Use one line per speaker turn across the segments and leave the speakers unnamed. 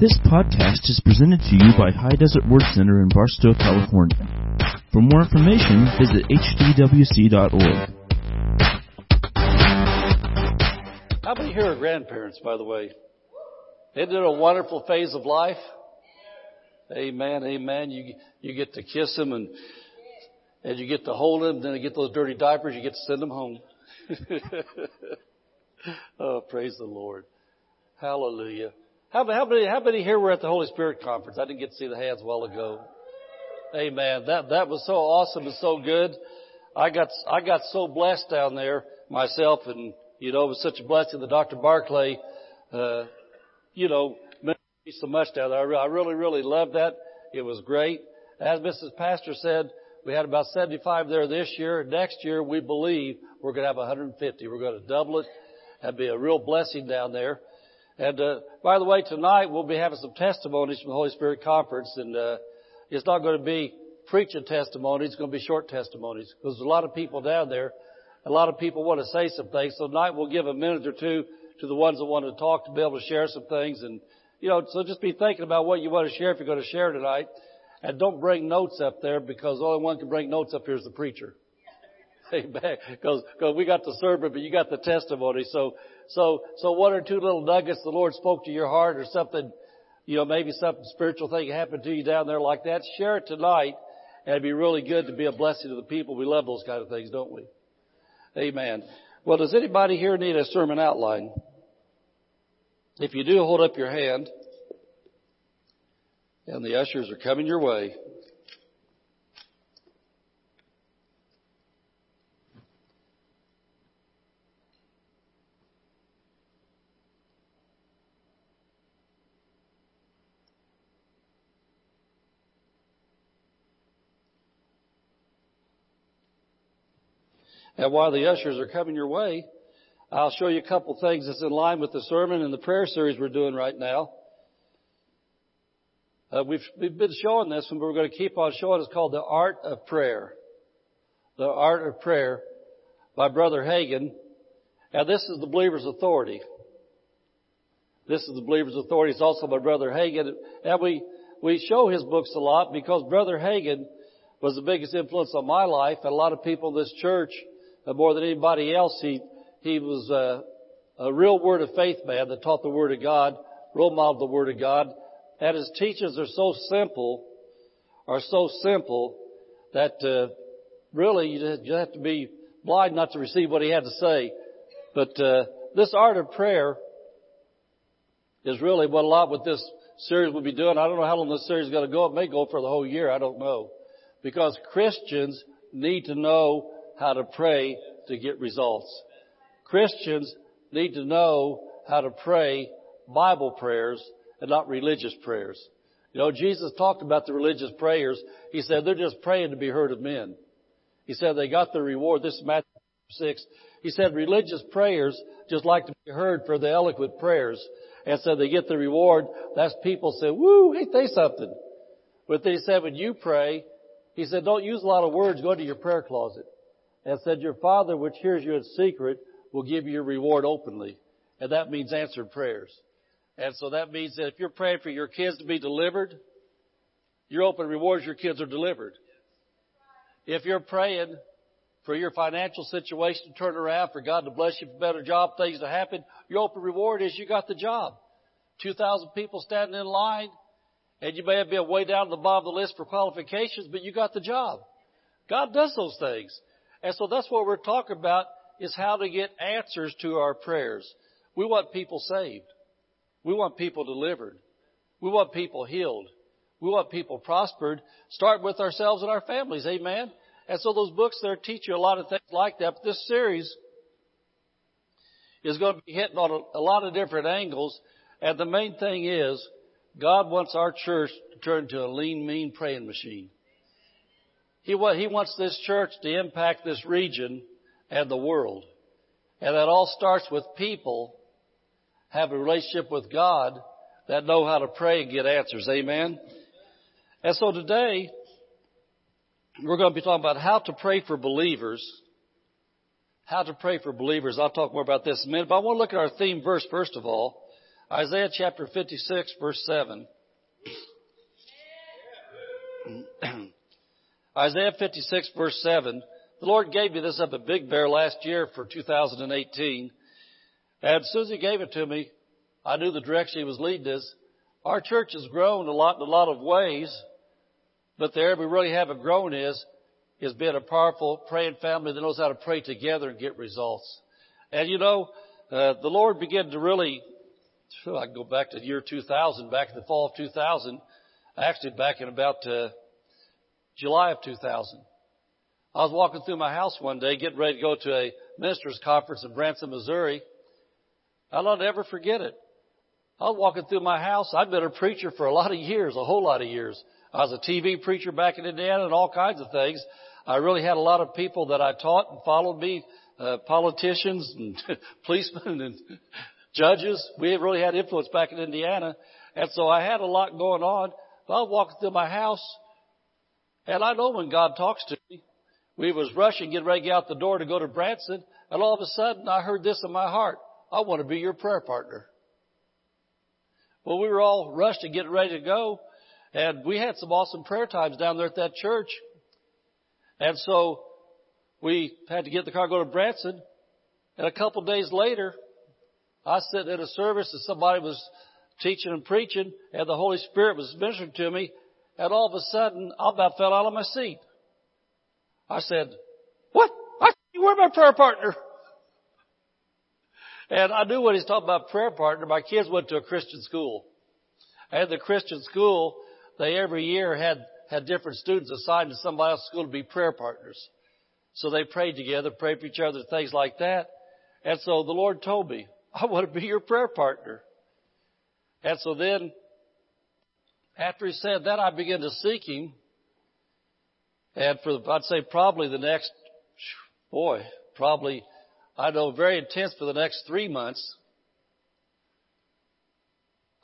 This podcast is presented to you by High Desert Word Center in Barstow, California. For more information, visit hdwc.org.
How many here are grandparents, by the way? Isn't it a wonderful phase of life? Amen, amen. You you get to kiss them and and you get to hold them. Then they get those dirty diapers. You get to send them home. oh, praise the Lord. Hallelujah. How, how many, how many here were at the Holy Spirit conference? I didn't get to see the hands a while ago. Amen. That, that was so awesome and so good. I got, I got so blessed down there myself and, you know, it was such a blessing that Dr. Barclay, uh, you know, meant me so much down there. I really, really loved that. It was great. As Mrs. Pastor said, we had about 75 there this year. Next year, we believe we're going to have 150. We're going to double it. That'd be a real blessing down there. And uh, by the way, tonight we'll be having some testimonies from the Holy Spirit Conference, and uh, it's not going to be preaching testimonies; it's going to be short testimonies because there's a lot of people down there. A lot of people want to say some things. So tonight we'll give a minute or two to the ones that want to talk to be able to share some things, and you know, so just be thinking about what you want to share if you're going to share tonight, and don't bring notes up there because the only one can bring notes up here is the preacher. Amen. Because we got the sermon, but you got the testimony. So so, so one or two little nuggets the Lord spoke to your heart or something, you know, maybe something spiritual thing happened to you down there like that, share it tonight. And it'd be really good to be a blessing to the people. We love those kind of things, don't we? Amen. Well, does anybody here need a sermon outline? If you do, hold up your hand. And the ushers are coming your way. And while the ushers are coming your way, I'll show you a couple things that's in line with the sermon and the prayer series we're doing right now. Uh, we've, we've been showing this and we're going to keep on showing. It's called The Art of Prayer. The Art of Prayer by Brother Hagin. Now this is the believer's authority. This is the believer's authority. It's also by Brother Hagin. And we, we show his books a lot because Brother Hagin was the biggest influence on my life and a lot of people in this church more than anybody else, he, he was a, a real word of faith man that taught the word of God, role modeled the word of God. And his teachings are so simple, are so simple that, uh, really you just have to be blind not to receive what he had to say. But, uh, this art of prayer is really what a lot with this series will be doing. I don't know how long this series is going to go. It may go for the whole year. I don't know. Because Christians need to know how to pray to get results. Christians need to know how to pray Bible prayers and not religious prayers. You know, Jesus talked about the religious prayers. He said they're just praying to be heard of men. He said they got the reward. This is Matthew 6. He said religious prayers just like to be heard for the eloquent prayers. And so they get the reward. That's people say, woo, ain't they something? But they said when you pray, he said don't use a lot of words, go to your prayer closet and said, Your Father which hears you in secret will give you your reward openly. And that means answered prayers. And so that means that if you're praying for your kids to be delivered, your open rewards your kids are delivered. If you're praying for your financial situation to turn around, for God to bless you for a better job, things to happen, your open reward is you got the job. 2,000 people standing in line, and you may have been way down at the bottom of the list for qualifications, but you got the job. God does those things. And so that's what we're talking about is how to get answers to our prayers. We want people saved. We want people delivered. We want people healed. We want people prospered. Start with ourselves and our families. Amen. And so those books there teach you a lot of things like that. But this series is going to be hitting on a, lot of different angles. And the main thing is God wants our church to turn into a lean, mean praying machine. He, he wants this church to impact this region and the world. And that all starts with people have a relationship with God that know how to pray and get answers. Amen. And so today, we're going to be talking about how to pray for believers. How to pray for believers. I'll talk more about this in a minute, but I want to look at our theme verse first of all. Isaiah chapter 56 verse 7. Isaiah 56 verse 7. The Lord gave me this up at Big Bear last year for 2018. And as soon as He gave it to me, I knew the direction He was leading us. Our church has grown a lot in a lot of ways, but the area we really haven't grown is, is being a powerful praying family that knows how to pray together and get results. And you know, uh, the Lord began to really, I can go back to the year 2000, back in the fall of 2000, actually back in about uh, July of 2000. I was walking through my house one day, getting ready to go to a ministers conference in Branson, Missouri. I'll not ever forget it. I was walking through my house. I'd been a preacher for a lot of years, a whole lot of years. I was a TV preacher back in Indiana and all kinds of things. I really had a lot of people that I taught and followed me, uh, politicians and policemen and judges. We really had influence back in Indiana. And so I had a lot going on. But I was walking through my house and I know when God talks to me. We was rushing, getting ready to get out the door to go to Branson, and all of a sudden I heard this in my heart. I want to be your prayer partner. Well, we were all rushed and getting ready to go, and we had some awesome prayer times down there at that church. And so we had to get the car, go to Branson, and a couple days later, I sat in a service and somebody was teaching and preaching, and the Holy Spirit was ministering to me, and all of a sudden, I about fell out of my seat. I said, what? I you were my prayer partner. And I knew what he's talking about prayer partner. My kids went to a Christian school. And the Christian school, they every year had, had different students assigned to somebody else's school to be prayer partners. So they prayed together, prayed for each other, things like that. And so the Lord told me, I want to be your prayer partner. And so then, after he said that, I began to seek him. And for, I'd say probably the next, boy, probably, I know very intense for the next three months.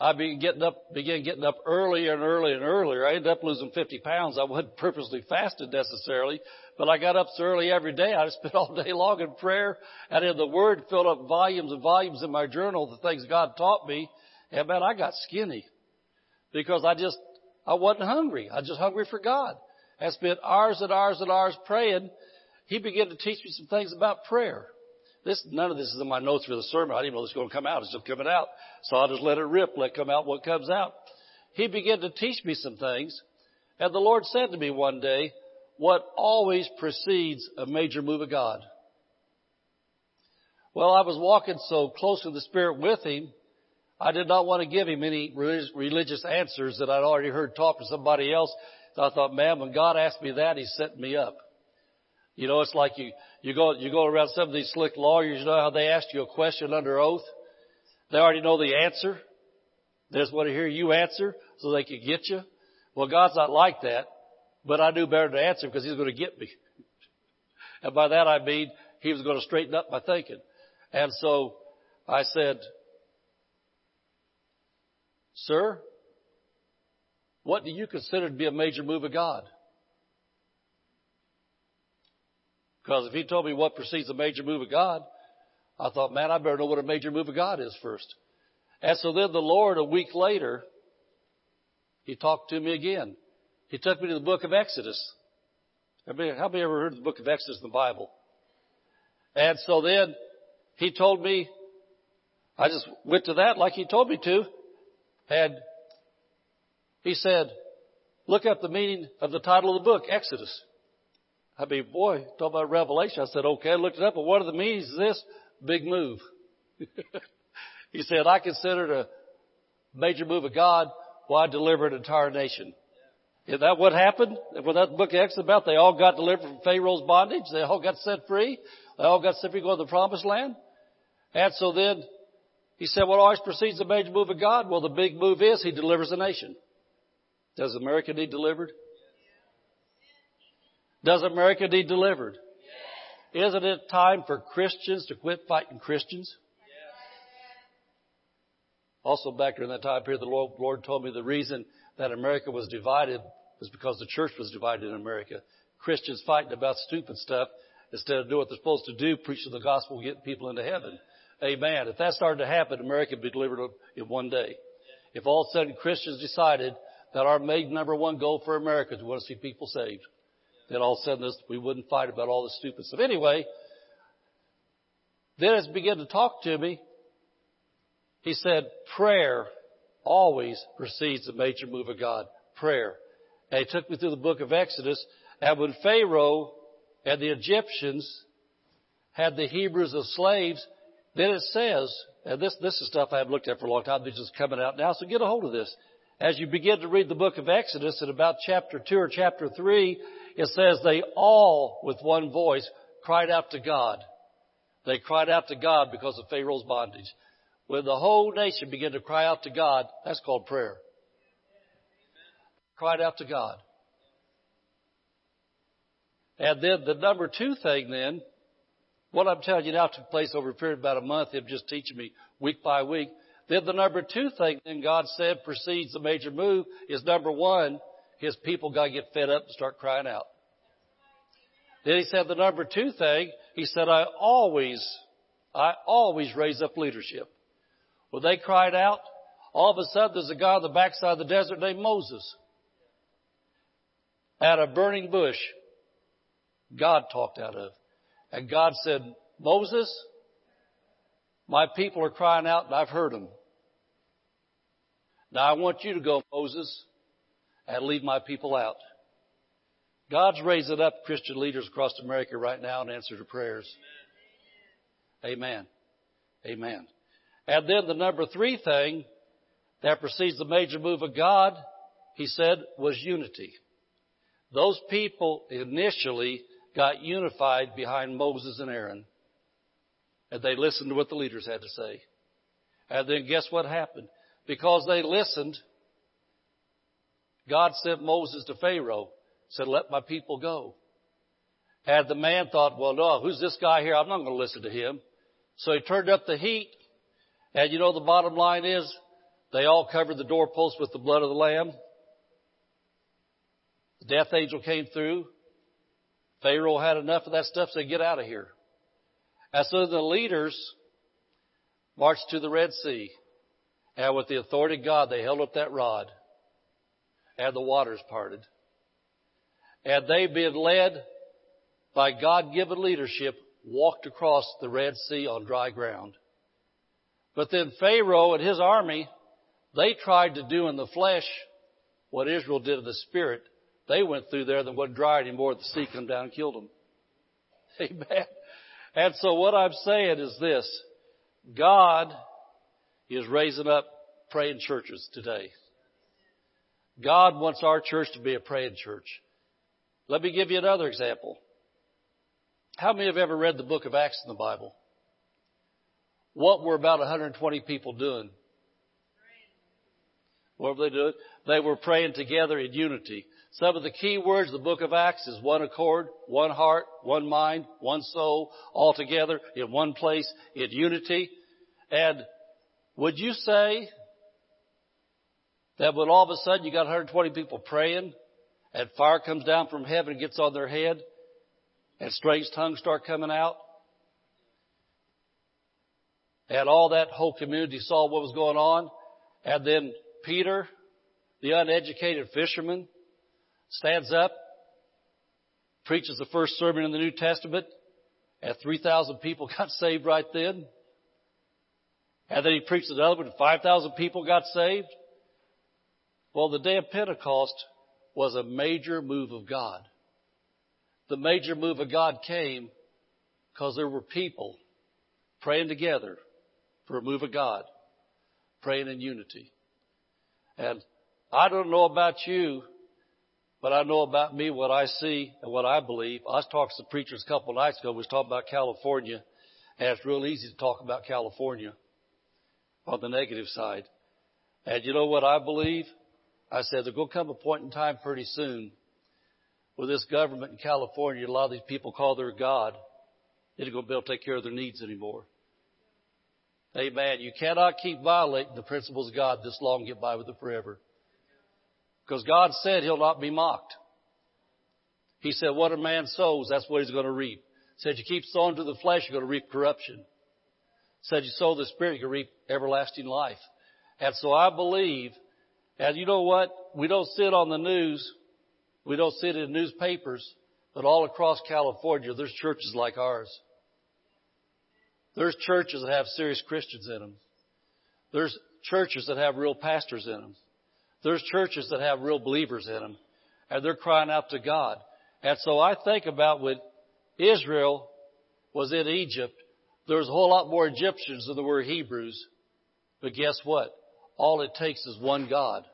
I began getting up, began getting up earlier and earlier and earlier. I ended up losing 50 pounds. I wasn't purposely fasted necessarily, but I got up so early every day. I spent all day long in prayer and in the Word, filled up volumes and volumes in my journal, the things God taught me. And man, I got skinny because I just, I wasn't hungry. I was just hungry for God I spent hours and hours and hours praying, he began to teach me some things about prayer. This, none of this is in my notes for the sermon. I didn't know this was going to come out. It's just coming out. So I'll just let it rip, let come out what comes out. He began to teach me some things. And the Lord said to me one day, what always precedes a major move of God? Well, I was walking so close to the Spirit with Him, I did not want to give Him any religious answers that I'd already heard taught from somebody else so I thought, man, when God asked me that, He set me up. You know, it's like you, you go, you go around some of these slick lawyers, you know how they ask you a question under oath? They already know the answer. They just want to hear you answer so they can get you. Well, God's not like that, but I knew better to answer because He's going to get me. and by that I mean He was going to straighten up my thinking. And so I said, Sir, what do you consider to be a major move of God? Because if he told me what precedes a major move of God, I thought, man, I better know what a major move of God is first. And so then the Lord, a week later, he talked to me again. He took me to the book of Exodus. Many, how many ever heard of the book of Exodus in the Bible? And so then he told me, I just went to that like he told me to, and he said, look up the meaning of the title of the book, Exodus. I mean, boy, talk about Revelation. I said, okay, I looked it up, but what are the meanings of this? Big move. he said, I consider it a major move of God why deliver an entire nation. Is that what happened? When that book of Exodus about, they all got delivered from Pharaoh's bondage. They all got set free. They all got set free going to the promised land. And so then he said, what always precedes the major move of God? Well, the big move is he delivers a nation. Does America need delivered? Does America need delivered? Isn't it time for Christians to quit fighting Christians? Also, back during that time period, the Lord, Lord told me the reason that America was divided was because the church was divided in America. Christians fighting about stupid stuff instead of doing what they're supposed to do, preaching the gospel, getting people into heaven. Amen. If that started to happen, America would be delivered in one day. If all of a sudden Christians decided that our main number one goal for America is we want to see people saved, then all of a sudden this, we wouldn't fight about all this stupid stuff. Anyway, then as he began to talk to me, he said, prayer always precedes a major move of God. Prayer. And he took me through the book of Exodus, and when Pharaoh and the Egyptians had the Hebrews as slaves, then it says, and this, this is stuff I haven't looked at for a long time, this is coming out now, so get a hold of this. As you begin to read the book of Exodus in about chapter 2 or chapter 3, it says they all, with one voice, cried out to God. They cried out to God because of Pharaoh's bondage. When the whole nation began to cry out to God, that's called prayer. Cried out to God. And then the number two thing then, what I'm telling you now took place over a period of about a month, him just teaching me week by week. Then the number two thing then God said precedes the major move is number one, his people got to get fed up and start crying out. Then he said the number two thing, he said, I always, I always raise up leadership. When they cried out, all of a sudden there's a guy on the backside of the desert named Moses. At a burning bush, God talked out of. And God said, Moses, my people are crying out and I've heard them. Now I want you to go, Moses, and lead my people out. God's raising up Christian leaders across America right now in answer to prayers. Amen. Amen. And then the number three thing that precedes the major move of God, he said, was unity. Those people initially got unified behind Moses and Aaron. And they listened to what the leaders had to say. And then guess what happened? Because they listened, God sent Moses to Pharaoh, said, let my people go. And the man thought, well, no, who's this guy here? I'm not going to listen to him. So he turned up the heat. And you know the bottom line is, they all covered the doorpost with the blood of the Lamb. The death angel came through. Pharaoh had enough of that stuff, so get out of here. And so the leaders marched to the Red Sea. And with the authority of God, they held up that rod. And the waters parted. And they, being led by God-given leadership, walked across the Red Sea on dry ground. But then Pharaoh and his army, they tried to do in the flesh what Israel did in the spirit. They went through there, then wasn't dry anymore. The sea come down and killed them. Amen. And so what I'm saying is this. God is raising up praying churches today. God wants our church to be a praying church. Let me give you another example. How many have ever read the book of Acts in the Bible? What were about 120 people doing? What were they doing? They were praying together in unity. Some of the key words of the book of Acts is one accord, one heart, one mind, one soul, all together in one place in unity. And would you say that when all of a sudden you got 120 people praying and fire comes down from heaven and gets on their head and strange tongues start coming out? And all that whole community saw what was going on. And then Peter, the uneducated fisherman, stands up, preaches the first sermon in the New Testament, and 3,000 people got saved right then. And then he preached another one, and 5,000 people got saved. Well, the day of Pentecost was a major move of God. The major move of God came because there were people praying together for a move of God, praying in unity. And I don't know about you, but I know about me what I see and what I believe. I was talking to the preachers a couple of nights ago. We was talking about California, and it's real easy to talk about California on the negative side. And you know what I believe? I said to come a point in time pretty soon where this government in California, a lot of these people call their God, they're going to be able to take care of their needs anymore. Amen. You cannot keep violating the principles of God this long and get by with it forever. Because God said he'll not be mocked. He said, what a man sows, that's what he's going to reap. He said, you keep sowing to the flesh, you're going to reap corruption. said you sow the Spirit, you can reap everlasting life. And so I believe, and you know what? We don't see it on the news. We don't see it in newspapers, but all across California, there's churches like ours. There's churches that have serious Christians in them. There's churches that have real pastors in them. There's churches that have real believers in them. And they're crying out to God. And so I think about when Israel was in Egypt, there was a whole lot more Egyptians than there were Hebrews. But guess what? All it takes is one God.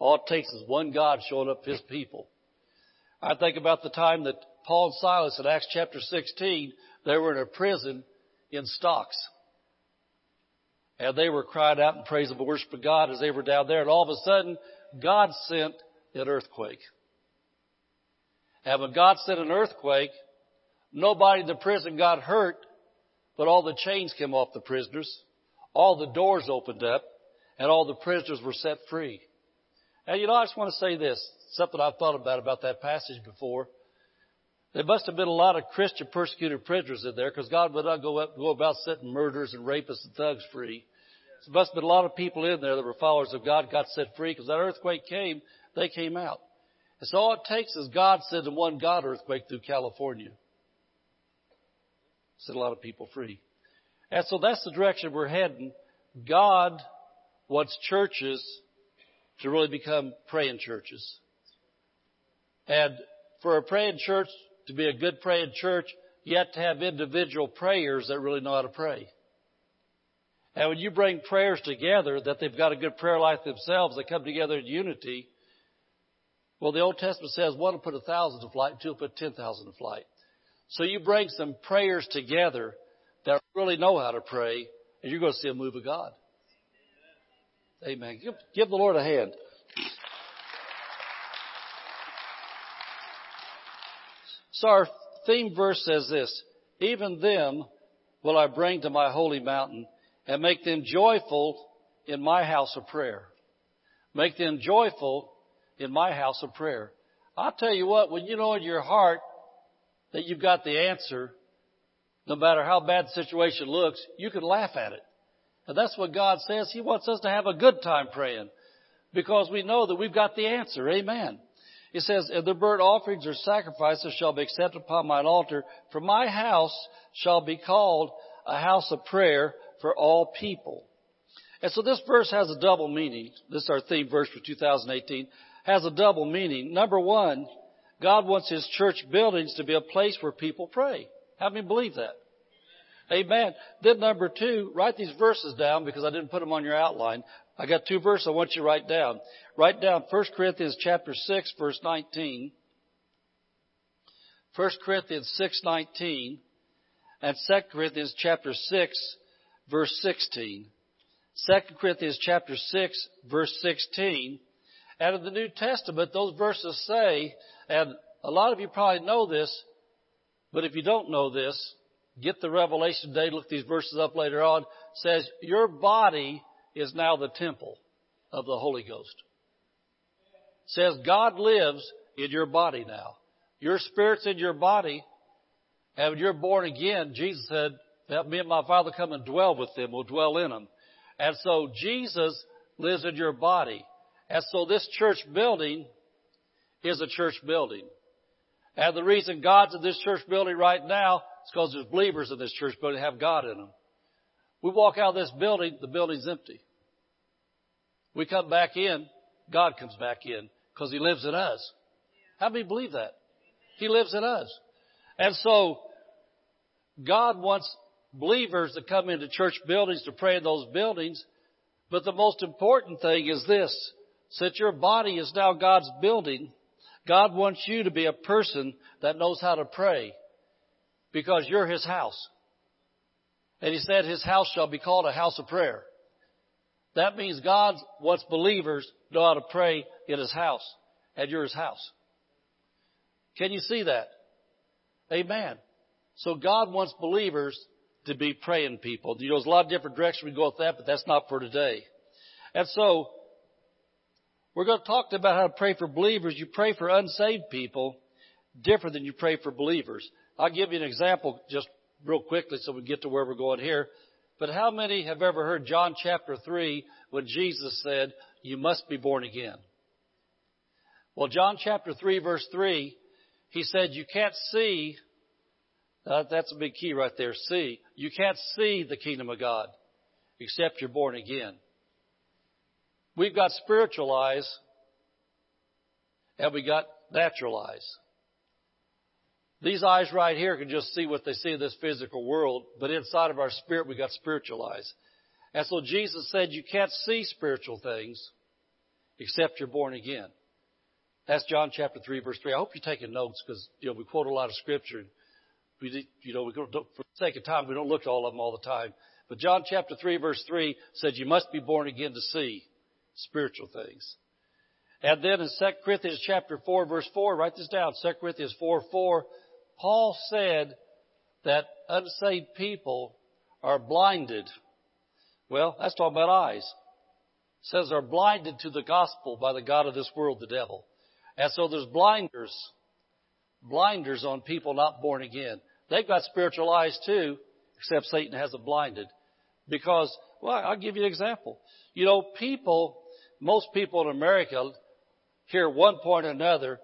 All it takes is one God showing up His people. I think about the time that Paul and Silas in Acts chapter 16, they were in a prison in stocks. And they were crying out in praise of the worship of God as they were down there. And all of a sudden, God sent an earthquake. And when God sent an earthquake, nobody in the prison got hurt, but all the chains came off the prisoners. All the doors opened up and all the prisoners were set free. And you know, I just want to say this, something I've thought about about that passage before. There must have been a lot of Christian persecuted prisoners in there because God would not go, up, go about setting murderers and rapists and thugs free. There must have been a lot of people in there that were followers of God got set free because that earthquake came, they came out. And so all it takes is God sending one God earthquake through California. Set a lot of people free. And so that's the direction we're heading. God wants churches to really become praying churches. And for a praying church to be a good praying church, you have to have individual prayers that really know how to pray. And when you bring prayers together, that they've got a good prayer life themselves, they come together in unity. Well, the Old Testament says one will put a thousand to flight, two will put ten thousand to flight. So you bring some prayers together that really know how to pray, and you're going to see a move of God. Amen. Give, give the Lord a hand. So our theme verse says this, even them will I bring to my holy mountain and make them joyful in my house of prayer. Make them joyful in my house of prayer. I'll tell you what, when you know in your heart that you've got the answer, no matter how bad the situation looks, you can laugh at it. And that's what God says. He wants us to have a good time praying because we know that we've got the answer. Amen. He says, and the burnt offerings or sacrifices shall be accepted upon mine altar, for my house shall be called a house of prayer for all people. And so this verse has a double meaning. This is our theme verse for 2018. Has a double meaning. Number one, God wants His church buildings to be a place where people pray. How many believe that? Amen. Then number two, write these verses down because I didn't put them on your outline. I got two verses I want you to write down. Write down 1 Corinthians chapter 6 verse 19. 1 Corinthians 6:19 and 2 Corinthians chapter 6 verse 16. 2 Corinthians chapter 6 verse 16. Out of the New Testament, those verses say, and a lot of you probably know this, but if you don't know this, get the revelation today, look these verses up later on, says, your body is now the temple of the Holy Ghost. says God lives in your body now. Your spirit's in your body, and when you're born again, Jesus said, that me and my Father come and dwell with them, will dwell in them. And so Jesus lives in your body. And so this church building is a church building. And the reason God's in this church building right now is because there's believers in this church building have God in them. We walk out of this building, the building's empty. We come back in, God comes back in because He lives in us. How many believe that? He lives in us. And so, God wants believers to come into church buildings to pray in those buildings. But the most important thing is this. Since your body is now God's building, God wants you to be a person that knows how to pray because you're His house. And He said His house shall be called a house of prayer. That means God wants believers to know how to pray in His house at your house. Can you see that? Amen. So God wants believers to be praying people. You know, there's a lot of different directions we go with that, but that's not for today. And so, we're going to talk about how to pray for believers. You pray for unsaved people different than you pray for believers. I'll give you an example just real quickly so we get to where we're going here. But how many have ever heard John chapter 3 when Jesus said, you must be born again? Well, John chapter 3 verse 3, he said, you can't see, uh, that's a big key right there, see. You can't see the kingdom of God except you're born again. We've got spiritual eyes and we got natural eyes. These eyes right here can just see what they see in this physical world, but inside of our spirit we got spiritual eyes. And so Jesus said you can't see spiritual things except you're born again. That's John chapter 3 verse 3. I hope you're taking notes because, you know, we quote a lot of scripture. We, you know, we for the sake of time, we don't look at all of them all the time. But John chapter 3 verse 3 says you must be born again to see spiritual things. And then in 2 Corinthians chapter 4 verse 4, write this down, 2 Corinthians 4 4, Paul said that unsaved people are blinded. Well, that's talking about eyes. It says they're blinded to the gospel by the God of this world, the devil. And so there's blinders, blinders on people not born again. They've got spiritual eyes too, except Satan has them blinded. Because, well, I'll give you an example. You know, people, most people in America hear one point or another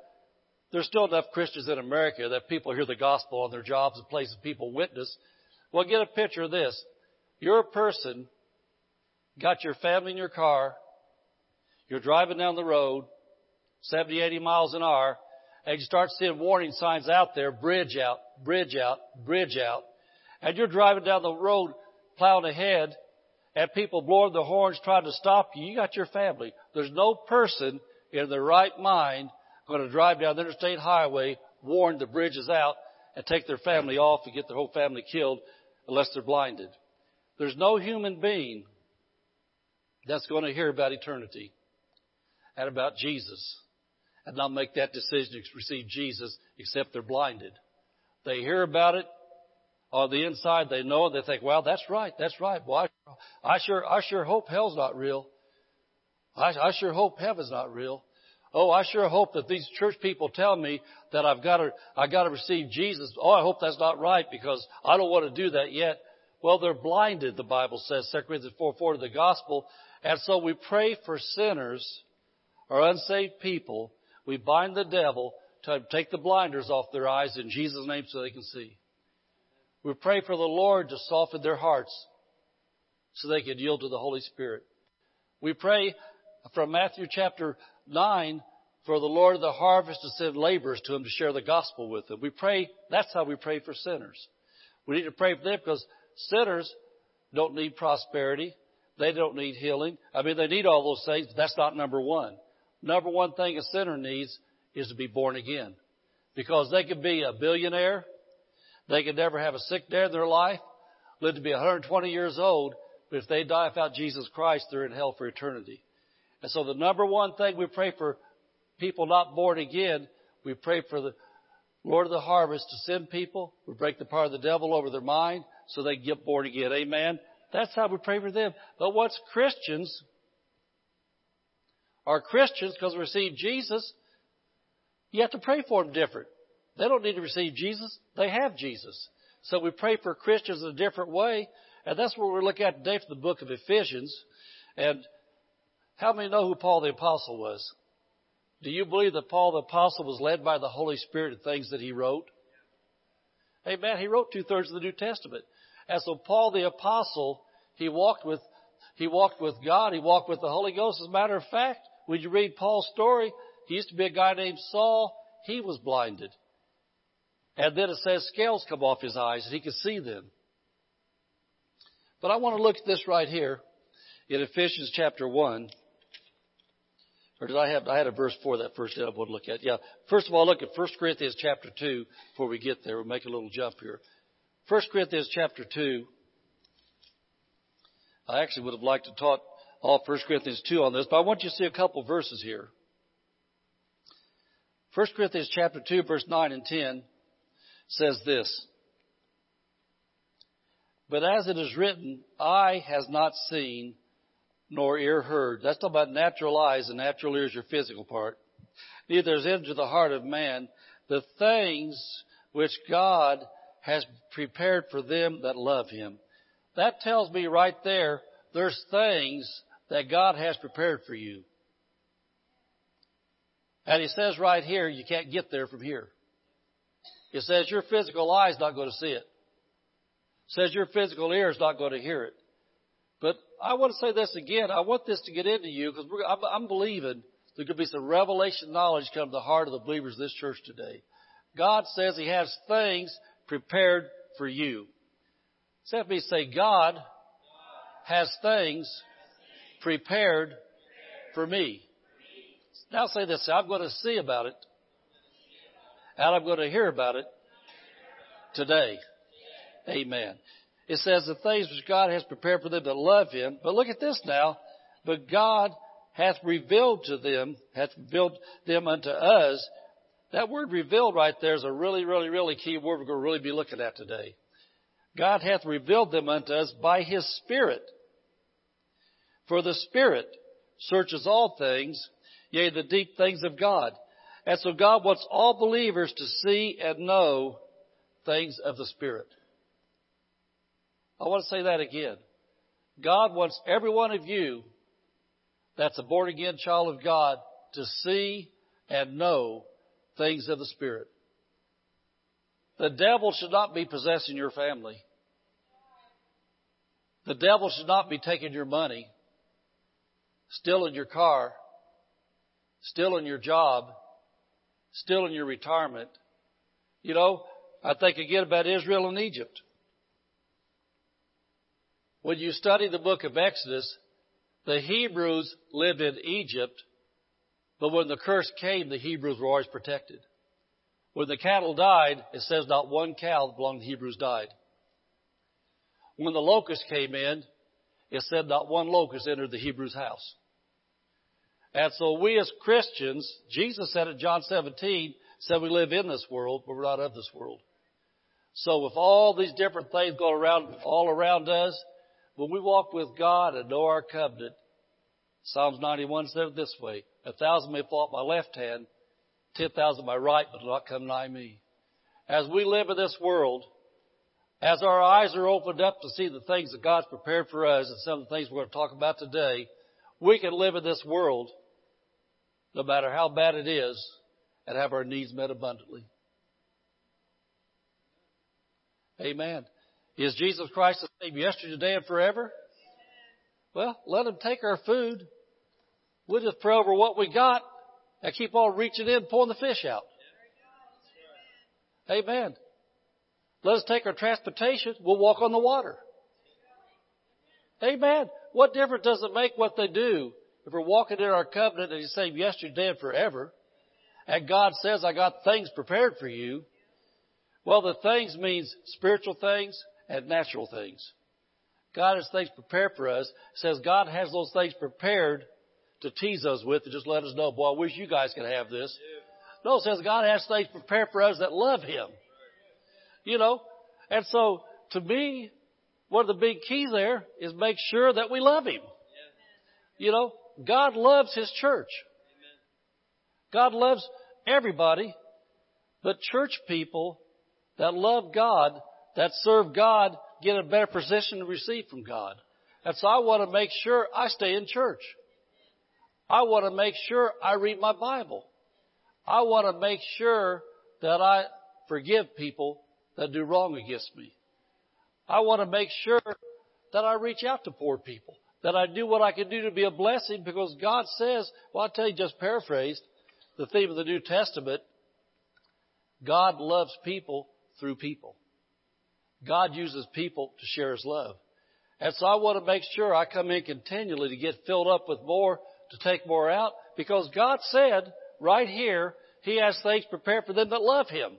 there's still enough Christians in America that people hear the gospel on their jobs and places people witness. Well, get a picture of this. You're a person, got your family in your car, you're driving down the road, 70, 80 miles an hour, and you start seeing warning signs out there, bridge out, bridge out, bridge out, and you're driving down the road, plowing ahead, and people blowing the horns trying to stop you, you got your family. There's no person in their right mind going to drive down the interstate highway, warn the bridge is out, and take their family off and get their whole family killed unless they're blinded. There's no human being that's going to hear about eternity and about Jesus and not make that decision to receive Jesus except they're blinded. They hear about it on the inside. They know it. They think, well, that's right. That's right. Well, I, I sure, I sure hope hell's not real. I, I sure hope heaven's not real. Oh, I sure hope that these church people tell me that I've got to, I got to receive Jesus. Oh, I hope that's not right because I don't want to do that yet. Well, they're blinded, the Bible says, 2 Corinthians 4, 4 to the gospel. And so we pray for sinners or unsaved people. We bind the devil to take the blinders off their eyes in Jesus' name so they can see. We pray for the Lord to soften their hearts so they can yield to the Holy Spirit. We pray from Matthew chapter 9 for the Lord of the harvest to send laborers to him to share the gospel with them. We pray, that's how we pray for sinners. We need to pray for them because sinners don't need prosperity. They don't need healing. I mean, they need all those things, but that's not number one. Number one thing a sinner needs is to be born again. Because they could be a billionaire. They could never have a sick day in their life, live to be 120 years old, but if they die without Jesus Christ, they're in hell for eternity. And so the number one thing we pray for people not born again, we pray for the Lord of the harvest to send people. We break the power of the devil over their mind so they get born again. Amen. That's how we pray for them. But what's Christians are Christians because we receive Jesus. You have to pray for them different. They don't need to receive Jesus. They have Jesus. So we pray for Christians in a different way. And that's what we're looking at today from the book of Ephesians. And how many know who Paul the Apostle was? Do you believe that Paul the Apostle was led by the Holy Spirit in things that he wrote? Amen. He wrote two thirds of the New Testament. And so Paul the Apostle, he walked with, he walked with God. He walked with the Holy Ghost. As a matter of fact, when you read Paul's story, he used to be a guy named Saul. He was blinded. And then it says scales come off his eyes and he could see them. But I want to look at this right here in Ephesians chapter 1. Or did I have, I had a verse for that first that I want to look at. Yeah. First of all, look at 1 Corinthians chapter 2 before we get there. We'll make a little jump here. 1 Corinthians chapter 2. I actually would have liked to taught all 1 Corinthians 2 on this, but I want you to see a couple verses here. 1 Corinthians chapter 2 verse 9 and 10 says this. But as it is written, eye has not seen, nor ear heard. That's talking about natural eyes and natural ears, your physical part. Neither is into the heart of man the things which God has prepared for them that love him. That tells me right there, there's things that God has prepared for you. And he says right here, you can't get there from here. It says your physical eye is not going to see it. It says your physical ear is not going to hear it. But I want to say this again. I want this to get into you because I'm, I'm believing there could be some revelation knowledge come to the heart of the believers of this church today. God says He has things prepared for you. So me say, God has things prepared for me. Now say this, I'm going to see about it and I'm going to hear about it today. Amen. It says the things which God has prepared for them that love Him. But look at this now. But God hath revealed to them, hath revealed them unto us. That word revealed right there is a really, really, really key word we're going to really be looking at today. God hath revealed them unto us by His Spirit. For the Spirit searches all things, yea, the deep things of God. And so God wants all believers to see and know things of the Spirit. I want to say that again. God wants every one of you that's a born again child of God to see and know things of the Spirit. The devil should not be possessing your family. The devil should not be taking your money, stealing your car, stealing your job, stealing your retirement. You know, I think again about Israel and Egypt. When you study the book of Exodus, the Hebrews lived in Egypt, but when the curse came, the Hebrews were always protected. When the cattle died, it says not one cow that belonged to the Hebrews died. When the locusts came in, it said not one locust entered the Hebrews' house. And so we as Christians, Jesus said in John 17, said we live in this world, but we're not of this world. So with all these different things going around, all around us, when we walk with God and know our covenant, Psalms 91 said it this way, a thousand may fall at my left hand, ten thousand at my right, but will not come nigh me. As we live in this world, as our eyes are opened up to see the things that God's prepared for us and some of the things we're going to talk about today, we can live in this world no matter how bad it is and have our needs met abundantly. Amen. Is Jesus Christ the same yesterday, today, and forever? Well, let him take our food. We'll just pray over what we got and keep on reaching in, pulling the fish out. Amen. Let us take our transportation. We'll walk on the water. Amen. What difference does it make what they do if we're walking in our covenant and He's saying yesterday and forever, and God says, I got things prepared for you? Well, the things means spiritual things, and natural things. God has things prepared for us. says God has those things prepared to tease us with to just let us know, boy, I wish you guys could have this. No, it says God has things prepared for us that love Him. You know, and so to me, one of the big keys there is make sure that we love Him. You know, God loves His church. God loves everybody, but church people that love God that serve God get a better position to receive from God. And so I want to make sure I stay in church. I want to make sure I read my Bible. I want to make sure that I forgive people that do wrong against me. I want to make sure that I reach out to poor people, that I do what I can do to be a blessing because God says, well, I'll tell you just paraphrased the theme of the New Testament. God loves people through people. God uses people to share His love. And so I want to make sure I come in continually to get filled up with more, to take more out, because God said right here, He has things prepared for them that love Him.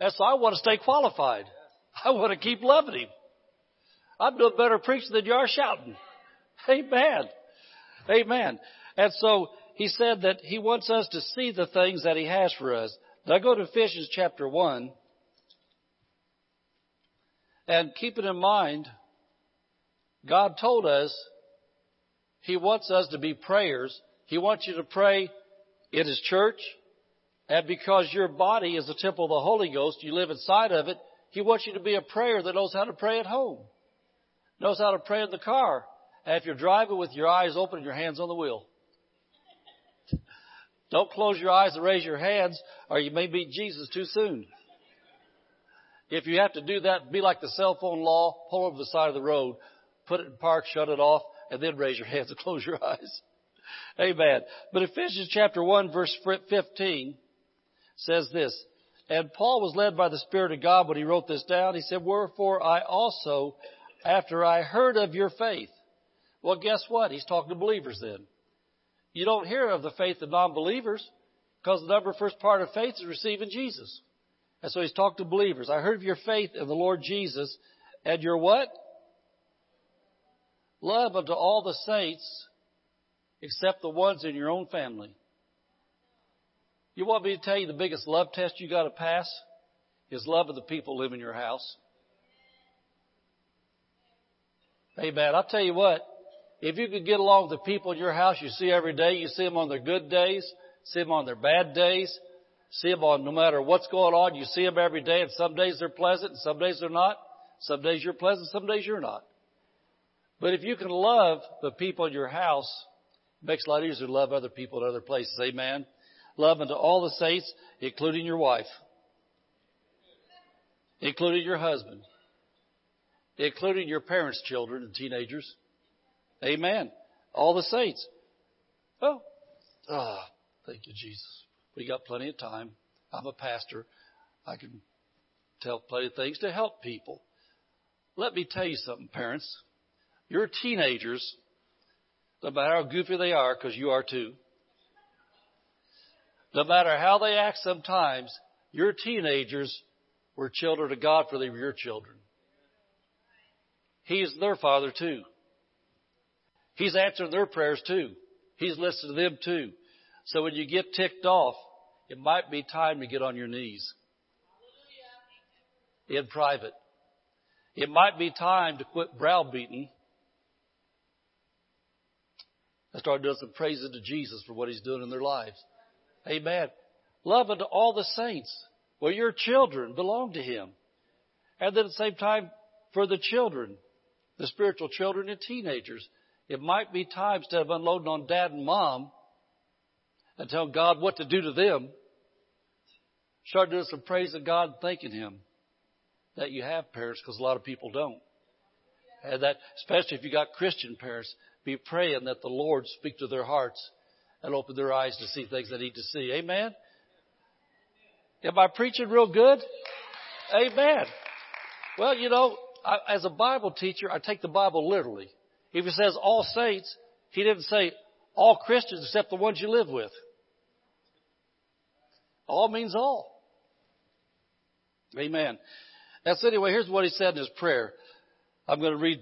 And so I want to stay qualified. I want to keep loving Him. I'm doing better preaching than you are shouting. Amen. Amen. And so He said that He wants us to see the things that He has for us. Now go to Ephesians chapter 1. And keep it in mind, God told us He wants us to be prayers. He wants you to pray in His church. And because your body is the temple of the Holy Ghost, you live inside of it, He wants you to be a prayer that knows how to pray at home, knows how to pray in the car, and if you're driving with your eyes open and your hands on the wheel. Don't close your eyes and raise your hands, or you may meet Jesus too soon. If you have to do that, be like the cell phone law, pull over the side of the road, put it in park, shut it off, and then raise your hands and close your eyes. Amen. But Ephesians chapter 1 verse 15 says this, and Paul was led by the Spirit of God when he wrote this down. He said, wherefore I also, after I heard of your faith. Well, guess what? He's talking to believers then. You don't hear of the faith of non-believers because the number first part of faith is receiving Jesus. And so he's talking to believers. I heard of your faith in the Lord Jesus and your what? Love unto all the saints except the ones in your own family. You want me to tell you the biggest love test you got to pass is love of the people live in your house. Hey man, I'll tell you what, if you could get along with the people in your house you see every day, you see them on their good days, see them on their bad days, see them on no matter what's going on, you see them every day and some days they're pleasant and some days they're not. Some days you're pleasant, some days you're not. But if you can love the people in your house, it makes it a lot easier to love other people in other places. Amen love unto all the saints, including your wife, including your husband, including your parents' children and teenagers. Amen. All the saints. Oh, ah, thank you, Jesus. We got plenty of time. I'm a pastor. I can tell plenty of things to help people. Let me tell you something, parents. Your teenagers, no matter how goofy they are, because you are too, no matter how they act sometimes, your teenagers were children of God for they were your children. He's their father too. He's answering their prayers too. He's listening to them too. So when you get ticked off, it might be time to get on your knees. In private. It might be time to quit browbeating and start doing some praises to Jesus for what He's doing in their lives. Amen. Love unto all the saints. Well, your children belong to Him. And then at the same time, for the children, the spiritual children and teenagers, it might be time instead of unloading on dad and mom and tell God what to do to them, start doing some praise of God and thanking Him that you have parents because a lot of people don't. And that, especially if you got Christian parents, be praying that the Lord speak to their hearts and open their eyes to see things they need to see. Amen? Am I preaching real good? Amen. Well, you know, I, as a Bible teacher, I take the Bible literally. If it says all saints, he didn't say all Christians except the ones you live with. All means all. Amen. So anyway, here's what he said in his prayer. I'm going to read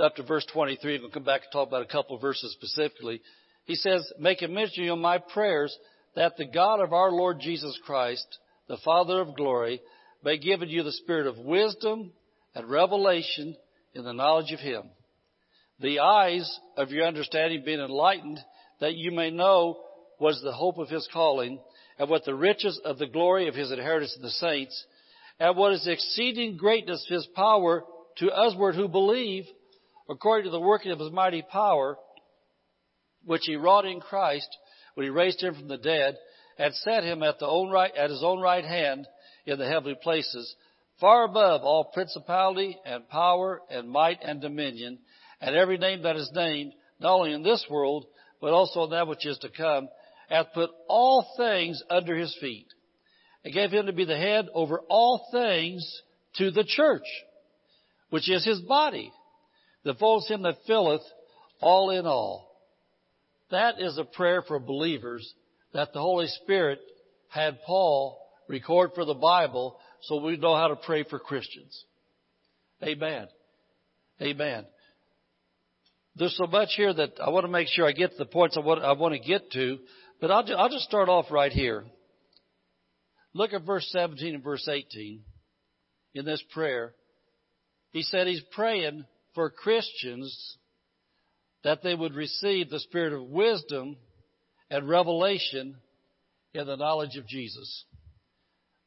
up to verse 23 and we'll come back and talk about a couple of verses specifically. He says, make a mention of my prayers that the God of our Lord Jesus Christ, the Father of glory, may give you the spirit of wisdom and revelation in the knowledge of Him. The eyes of your understanding being enlightened that you may know what is the hope of His calling and what the riches of the glory of His inheritance in the saints and what is the exceeding greatness of His power to usward who believe according to the working of His mighty power which he wrought in Christ when he raised him from the dead and set him at right, at his own right hand in the heavenly places, far above all principality and power and might and dominion and every name that is named, not only in this world, but also in that which is to come, hath put all things under his feet and gave him to be the head over all things to the church, which is his body, that folds him that filleth all in all. That is a prayer for believers that the Holy Spirit had Paul record for the Bible so we know how to pray for Christians. Amen. Amen. There's so much here that I want to make sure I get to the points I want, I want to get to, but I'll, I'll just start off right here. Look at verse 17 and verse 18 in this prayer. He said he's praying for Christians that they would receive the spirit of wisdom and revelation in the knowledge of Jesus.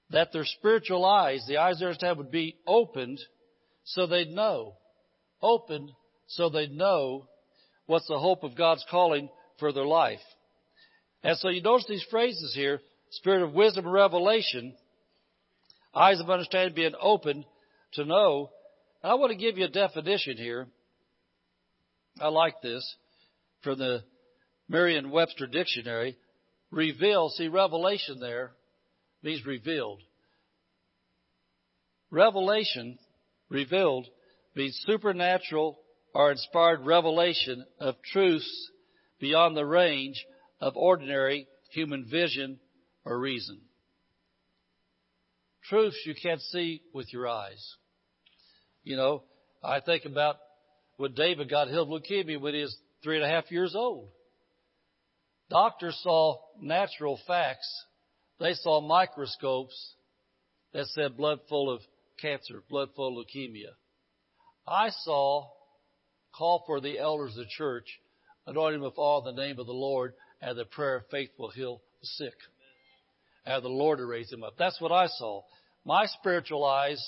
that their spiritual eyes, the eyes they understand would be opened so they'd know. Opened so they'd know what's the hope of God's calling for their life. And so you notice these phrases here, spirit of wisdom and revelation, eyes of understanding being opened to know. And I want to give you a definition here. I like this from the Merriam-Webster dictionary. Reveal, see revelation there means revealed. Revelation, revealed, means supernatural or inspired revelation of truths beyond the range of ordinary human vision or reason. Truths you can't see with your eyes. You know, I think about when David got healed of leukemia when he was three and a half years old. Doctors saw natural facts. They saw microscopes that said blood full of cancer, blood full of leukemia. I saw call for the elders of the church, anoint him with all the name of the Lord, and the prayer of faith will heal the sick. And the Lord to raise him up. That's what I saw. My spiritual eyes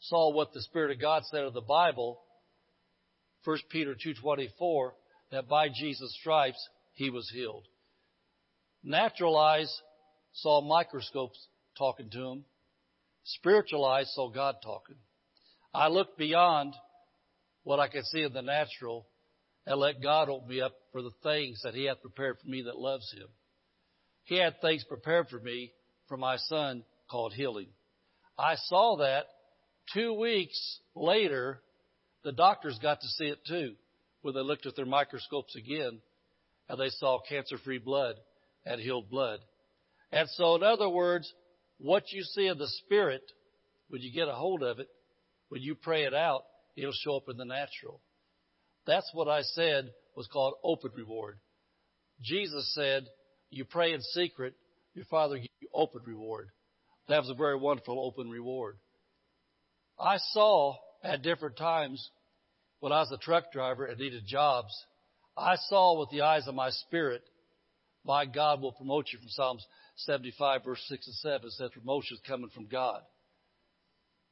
saw what the Spirit of God said of the Bible, 1 Peter 2.24, that by Jesus' stripes he was healed. Natural eyes saw microscopes talking to him. Spiritual eyes saw God talking. I looked beyond what I could see in the natural and let God open me up for the things that He hath prepared for me that loves Him. He had things prepared for me for my son called healing. I saw that two weeks later, the doctors got to see it too, when they looked at their microscopes again and they saw cancer free blood and healed blood. And so, in other words, what you see in the spirit, when you get a hold of it, when you pray it out, it'll show up in the natural. That's what I said was called open reward. Jesus said, you pray in secret, your father gives you open reward. That was a very wonderful open reward. I saw at different times when I was a truck driver and needed jobs, I saw with the eyes of my spirit, my God will promote you from Psalms 75 verse 6 and 7 It says promotion is coming from God.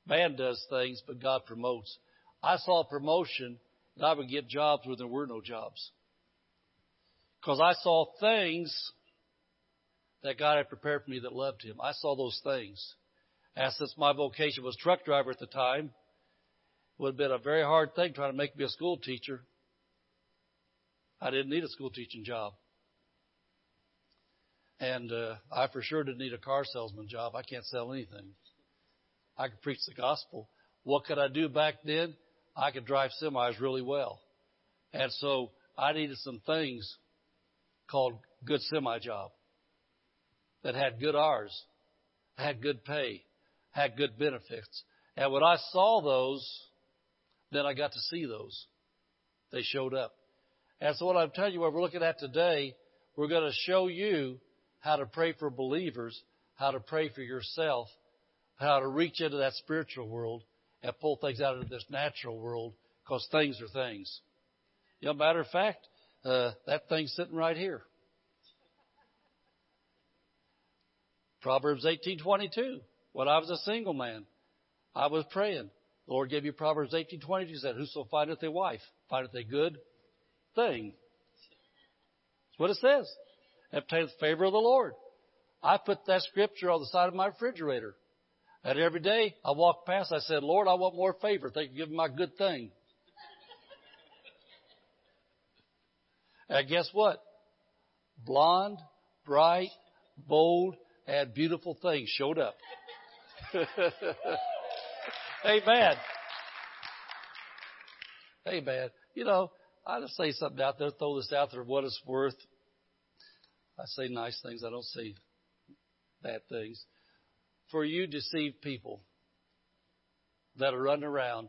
Man does things, but God promotes. I saw promotion that I would get jobs where there were no jobs. Because I saw things that God had prepared for me that loved Him. I saw those things. And since my vocation was truck driver at the time, it would have been a very hard thing trying to make me a school teacher. I didn't need a school teaching job. And uh, I for sure didn't need a car salesman job. I can't sell anything. I could preach the gospel. What could I do back then? I could drive semis really well. And so I needed some things called good semi job that had good hours, had good pay, had good benefits. And when I saw those, then I got to see those. They showed up. And so what I'm telling you, what we're looking at today, we're going to show you how to pray for believers, how to pray for yourself, how to reach into that spiritual world, and pull things out of this natural world because things are things. You know, matter of fact, uh, that thing's sitting right here. Proverbs 18:22. When I was a single man, I was praying. The Lord gave you Proverbs 18:22. He said, "Whoso findeth a wife, findeth a good thing." That's what it says. Obtaineth favor of the Lord. I put that scripture on the side of my refrigerator. And every day I walk past, I said, Lord, I want more favor. Thank you for giving my good thing. and guess what? Blonde, bright, bold, and beautiful things showed up. Amen. Amen. You know, I just say something out there, throw this out there, what it's worth. I say nice things. I don't say bad things for you deceived people that are running around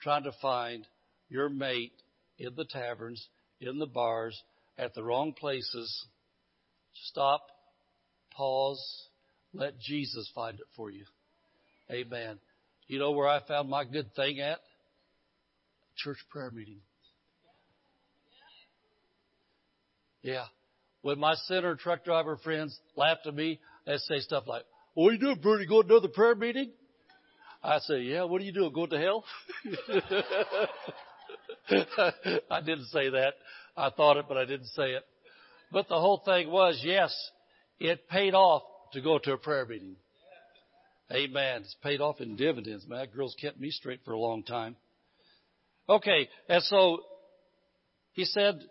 trying to find your mate in the taverns, in the bars, at the wrong places. Stop, pause, let Jesus find it for you. Amen. You know where I found my good thing at? Church prayer meeting. Yeah. When my center truck driver friends laughed at me, they say stuff like, what are you doing, Bernie? Go to another prayer meeting? I say, yeah, what are you doing? Going to hell? I didn't say that. I thought it, but I didn't say it. But the whole thing was, yes, it paid off to go to a prayer meeting. Amen. It's paid off in dividends, man. That girl's kept me straight for a long time. Okay, and so he said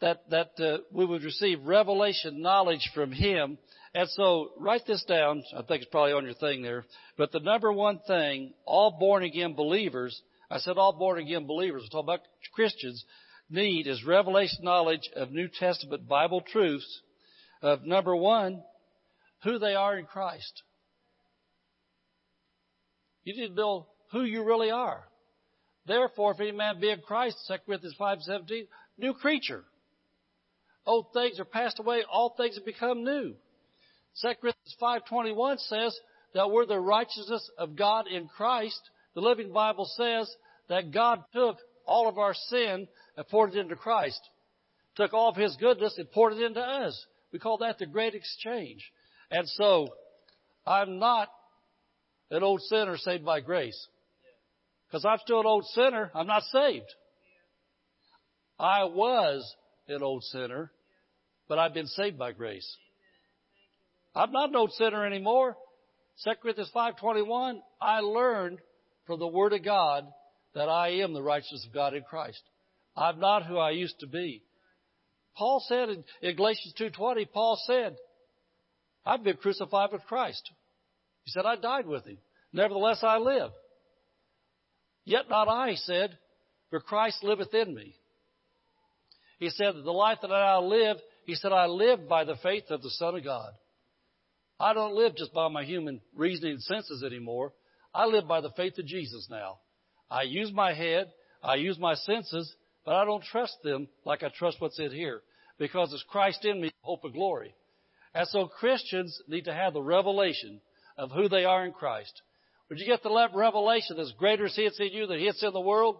that that uh, we would receive revelation knowledge from him. And so write this down. I think it's probably on your thing there. But the number one thing all born again believers, I said all born again believers, we're talking about Christians, need is revelation knowledge of New Testament Bible truths of number one, who they are in Christ. You need to know who you really are. Therefore, if any man be in Christ, 2 Corinthians 5.17, new creature. Old things are passed away, all things have become new. 2 Corinthians 5.21 says that we're the righteousness of God in Christ. The Living Bible says that God took all of our sin and poured it into Christ. Took all of His goodness and poured it into us. We call that the great exchange. And so, I'm not an old sinner saved by grace. Because I'm still an old sinner, I'm not saved. I was an old sinner, but I've been saved by grace. I'm not no sinner anymore. 2 Corinthians 5.21, I learned from the Word of God that I am the righteousness of God in Christ. I'm not who I used to be. Paul said in, in Galatians 2.20, Paul said, I've been crucified with Christ. He said, I died with him. Nevertheless, I live. Yet not I, he said, for Christ liveth in me. He said that the life that I now live, he said, I live by the faith of the Son of God. I don't live just by my human reasoning and senses anymore. I live by the faith of Jesus now. I use my head, I use my senses, but I don't trust them like I trust what's in here because it's Christ in me, hope of glory. And so Christians need to have the revelation of who they are in Christ. Would you get the revelation that's greater is that's in you than that's in the world?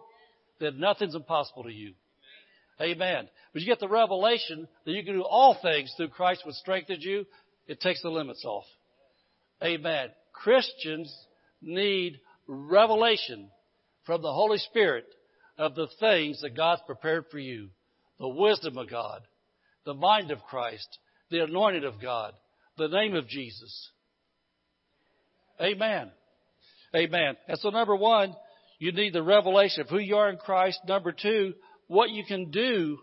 Then nothing's impossible to you. Amen. But you get the revelation that you can do all things through Christ which strengthens you, it takes the limits off. Amen. Christians need revelation from the Holy Spirit of the things that God's prepared for you. The wisdom of God, the mind of Christ, the anointing of God, the name of Jesus. Amen. Amen. And so number one, you need the revelation of who you are in Christ. Number two, what you can do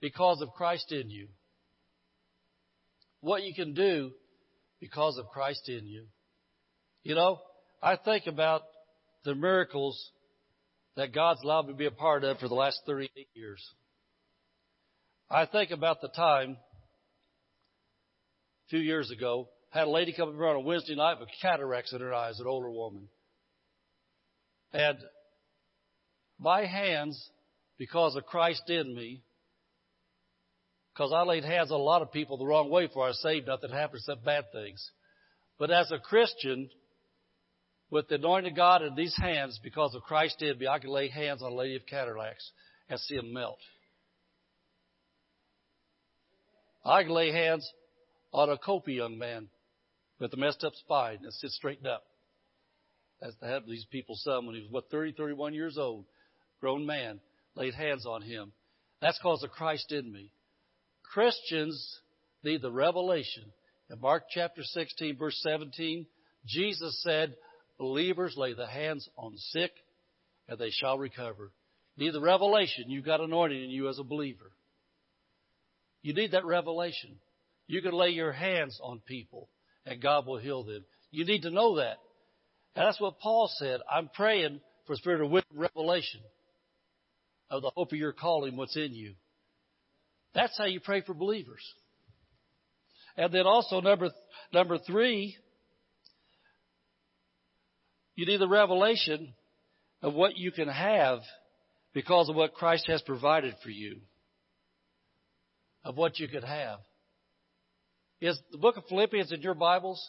because of Christ in you. What you can do because of Christ in you. You know, I think about the miracles that God's allowed me to be a part of for the last 38 years. I think about the time a few years ago had a lady come over on a Wednesday night with cataracts in her eyes, an older woman. And my hands, because of Christ in me, because I laid hands on a lot of people the wrong way before I saved, nothing happened except bad things. But as a Christian, with the anointing of God in these hands, because of Christ in me, I can lay hands on a lady of cataracts and see them melt. I can lay hands on a copy young man with a messed up spine and sit straightened up. As to have these people son when he was, what, 30, 31 years old, grown man, laid hands on him. That's because of Christ in me. Christians need the revelation. In Mark chapter 16, verse 17, Jesus said, Believers lay the hands on sick and they shall recover. Need the revelation. You've got anointing in you as a believer. You need that revelation. You can lay your hands on people and God will heal them. You need to know that. And that's what Paul said. I'm praying for spirit of wisdom revelation of the hope of your calling, what's in you. That's how you pray for believers. And then also number, number three, you need the revelation of what you can have because of what Christ has provided for you. Of what you could have. Is the book of Philippians in your Bibles?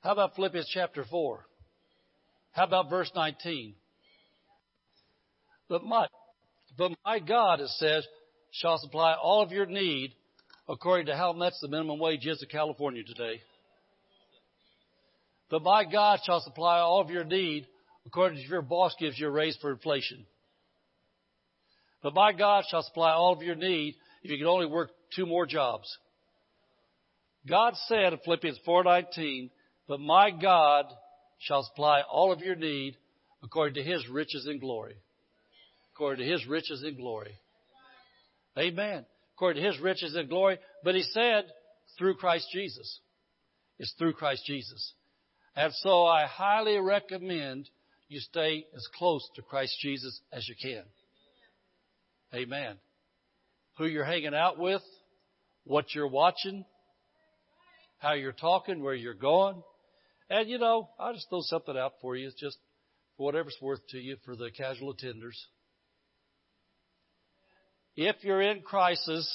How about Philippians chapter 4? How about verse 19? But my, but my God, it says, shall supply all of your need according to how much the minimum wage is in California today. But my God shall supply all of your need according to your boss gives you a raise for inflation. But my God shall supply all of your need if you can only work two more jobs. God said in Philippians 4:19, "But my God shall supply all of your need according to his riches and glory." According to his riches and glory. Amen. According to his riches and glory. But he said, through Christ Jesus. It's through Christ Jesus. And so I highly recommend you stay as close to Christ Jesus as you can. Amen. Who you're hanging out with, what you're watching, how you're talking, where you're going. And you know, I'll just throw something out for you. It's just whatever's worth to you for the casual attenders. If you're in crisis,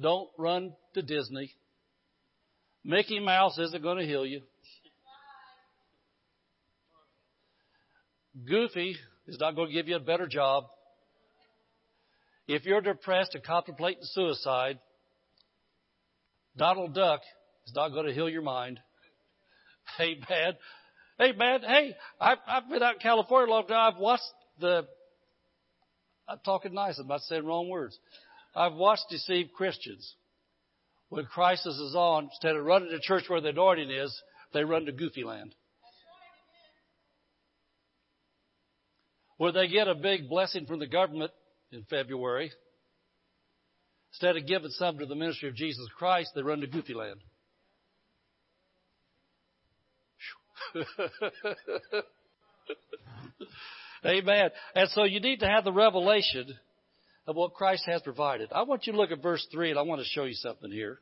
don't run to Disney. Mickey Mouse isn't going to heal you. Goofy is not going to give you a better job. If you're depressed and contemplating suicide, Donald Duck is not going to heal your mind. Hey, man. Hey, man. Hey, I've, I've been out in California a long time. I've watched the, I'm talking nice. I'm not saying wrong words. I've watched deceived Christians. When crisis is on, instead of running to church where the anointing is, they run to Goofy land. Where they get a big blessing from the government in February, instead of giving some to the ministry of Jesus Christ, they run to Goofy land. Amen. And so you need to have the revelation of what Christ has provided. I want you to look at verse 3 and I want to show you something here.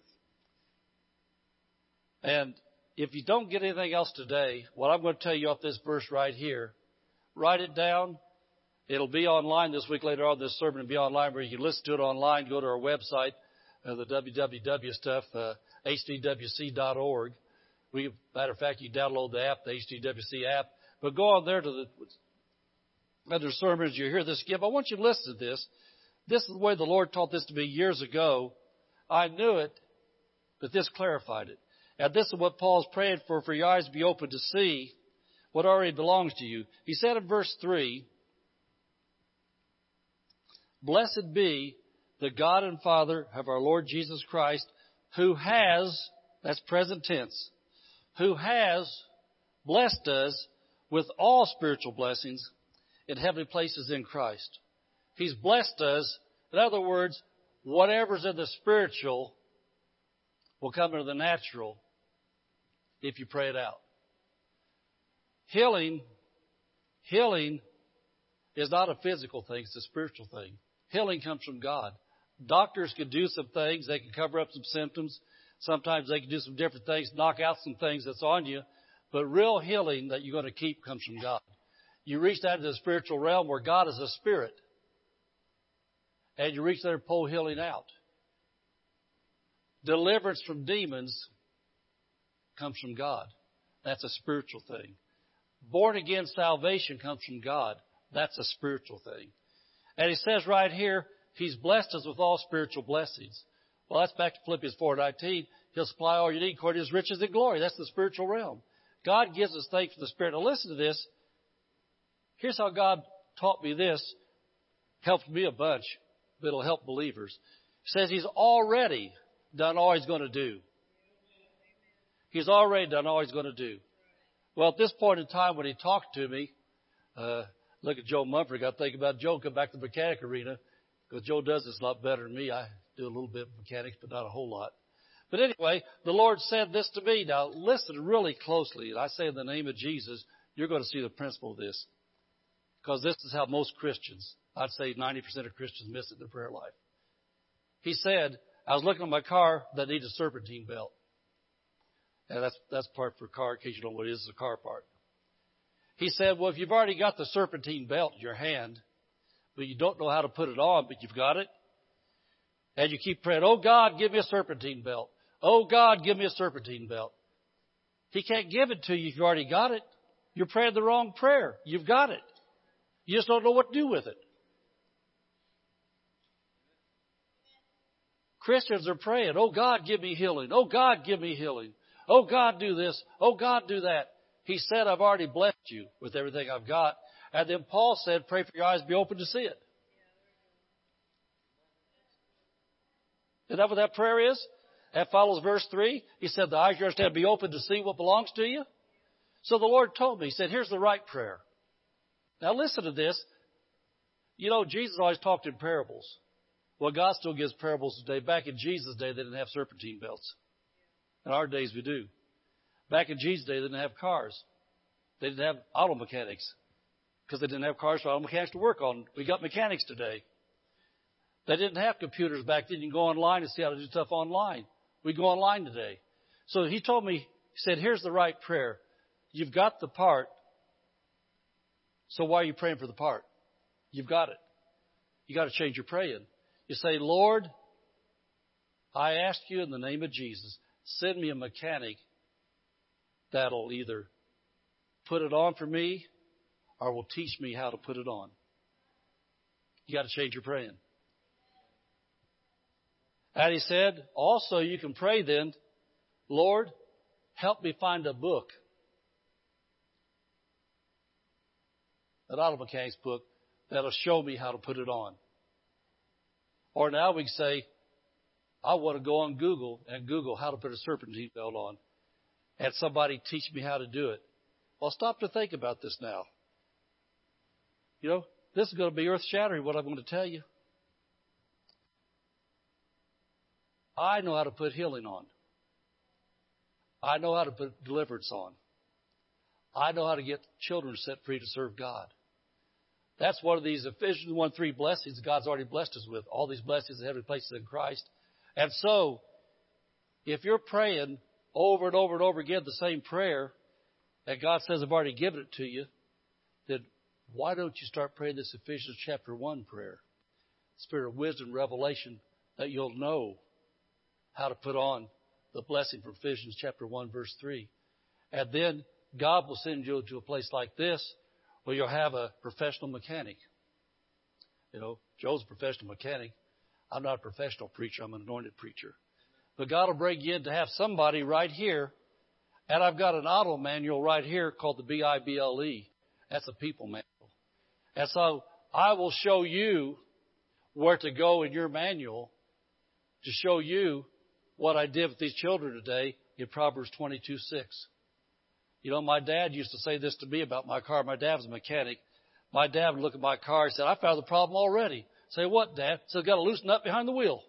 And if you don't get anything else today, what I'm going to tell you off this verse right here, write it down. It'll be online this week later on. This sermon will be online where you can listen to it online. Go to our website, uh, the www stuff, uh, hdwc.org. We, matter of fact, you download the app, the HDWC app, but go on there to the other sermons you hear this give. I want you to listen to this. This is the way the Lord taught this to me years ago. I knew it, but this clarified it. And this is what Paul's praying for, for your eyes to be open to see what already belongs to you. He said in verse 3, Blessed be the God and Father of our Lord Jesus Christ, who has, that's present tense, who has blessed us with all spiritual blessings in heavenly places in Christ. He's blessed us. In other words, whatever's in the spiritual will come into the natural if you pray it out. Healing, healing is not a physical thing, it's a spiritual thing. Healing comes from God. Doctors can do some things, they can cover up some symptoms. Sometimes they can do some different things, knock out some things that's on you. But real healing that you're going to keep comes from God. You reach out into the spiritual realm where God is a spirit. And you reach there and pull healing out. Deliverance from demons comes from God. That's a spiritual thing. Born again salvation comes from God. That's a spiritual thing. And he says right here, He's blessed us with all spiritual blessings. Well, that's back to Philippians 4:19. He'll supply all you need according to His riches and glory. That's the spiritual realm. God gives us things from the Spirit. Now listen to this. Here's how God taught me this. Helped me a bunch, but it'll help believers. He says He's already done all He's going to do. He's already done all He's going to do. Well, at this point in time, when He talked to me, uh, look at Joe Mumford. I think about Joe come back to the mechanic arena because Joe does this a lot better than me. I do a little bit of mechanics, but not a whole lot. But anyway, the Lord said this to me. Now listen really closely. And I say in the name of Jesus, you're going to see the principle of this. Because this is how most Christians, I'd say 90% of Christians miss it in their prayer life. He said, I was looking at my car that needs a serpentine belt. And that's, that's part for car, in case you don't know what it is, it's a car part. He said, well, if you've already got the serpentine belt in your hand, but you don't know how to put it on, but you've got it, and you keep praying, oh God, give me a serpentine belt. Oh God, give me a serpentine belt. He can't give it to you if you already got it. You're praying the wrong prayer. You've got it. You just don't know what to do with it. Christians are praying, oh God, give me healing. Oh God, give me healing. Oh God, do this. Oh God, do that. He said, I've already blessed you with everything I've got. And then Paul said, pray for your eyes to be open to see it. Isn't that what that prayer is? That follows verse 3. He said, the eyes of your understanding be open to see what belongs to you. So the Lord told me, He said, here's the right prayer. Now listen to this. You know, Jesus always talked in parables. Well, God still gives parables today. Back in Jesus' day, they didn't have serpentine belts. In our days, we do. Back in Jesus' day, they didn't have cars. They didn't have auto mechanics because they didn't have cars for auto mechanics to work on. We got mechanics today. They didn't have computers back then. You can go online and see how to do stuff online. We go online today. So he told me, he said, here's the right prayer. You've got the part. So why are you praying for the part? You've got it. You got to change your praying. You say, Lord, I ask you in the name of Jesus, send me a mechanic that'll either put it on for me or will teach me how to put it on. You got to change your praying. And he said, also you can pray then, Lord, help me find a book. An auto mechanic's book that'll show me how to put it on. Or now we can say, I want to go on Google and Google how to put a serpentine belt on. And somebody teach me how to do it. Well, stop to think about this now. You know, this is going to be earth shattering what I'm going to tell you. I know how to put healing on. I know how to put deliverance on. I know how to get children set free to serve God. That's one of these Ephesians 1 3 blessings God's already blessed us with. All these blessings in heavenly places in Christ. And so, if you're praying over and over and over again the same prayer, and God says, I've already given it to you, then why don't you start praying this Ephesians chapter 1 prayer? Spirit of wisdom, revelation, that you'll know how to put on the blessing from Ephesians chapter 1 verse 3. And then God will send you to a place like this where you'll have a professional mechanic. You know, Joe's a professional mechanic. I'm not a professional preacher. I'm an anointed preacher. But God will bring you in to have somebody right here. And I've got an auto manual right here called the B-I-B-L-E. That's a people manual. And so I will show you where to go in your manual to show you what I did with these children today in Proverbs 22 6. You know, my dad used to say this to me about my car. My dad was a mechanic. My dad would look at my car and said, I found the problem already. Say, what, Dad? So I've got to loosen up behind the wheel.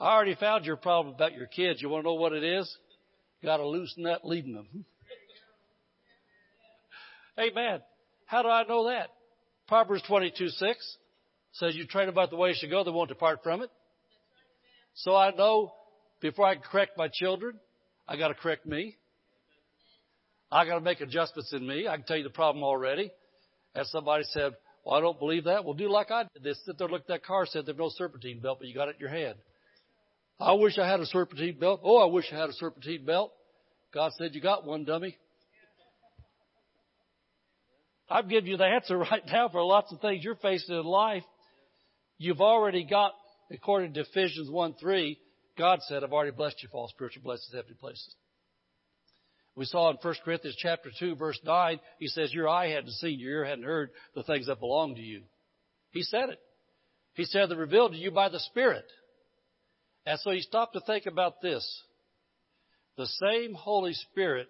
I already found your problem about your kids. You want to know what it is? Got to loosen up leading them. man, how do I know that? Proverbs 22 6 says, You train about the way you should go, they won't depart from it. So I know before I can correct my children, I got to correct me. I got to make adjustments in me. I can tell you the problem already. And somebody said, Well, I don't believe that. Well, do like I did. They sit there, look at that car, said there's no serpentine belt, but you got it in your hand. I wish I had a serpentine belt. Oh, I wish I had a serpentine belt. God said, You got one, dummy. I've given you the answer right now for lots of things you're facing in life. You've already got, according to Ephesians 1 3, God said, I've already blessed you for all spiritual blessings in heavenly places. We saw in 1 Corinthians chapter 2 verse 9, he says, your eye hadn't seen, your ear hadn't heard the things that belong to you. He said it. He said they're revealed to you by the Spirit. And so he stopped to think about this. The same Holy Spirit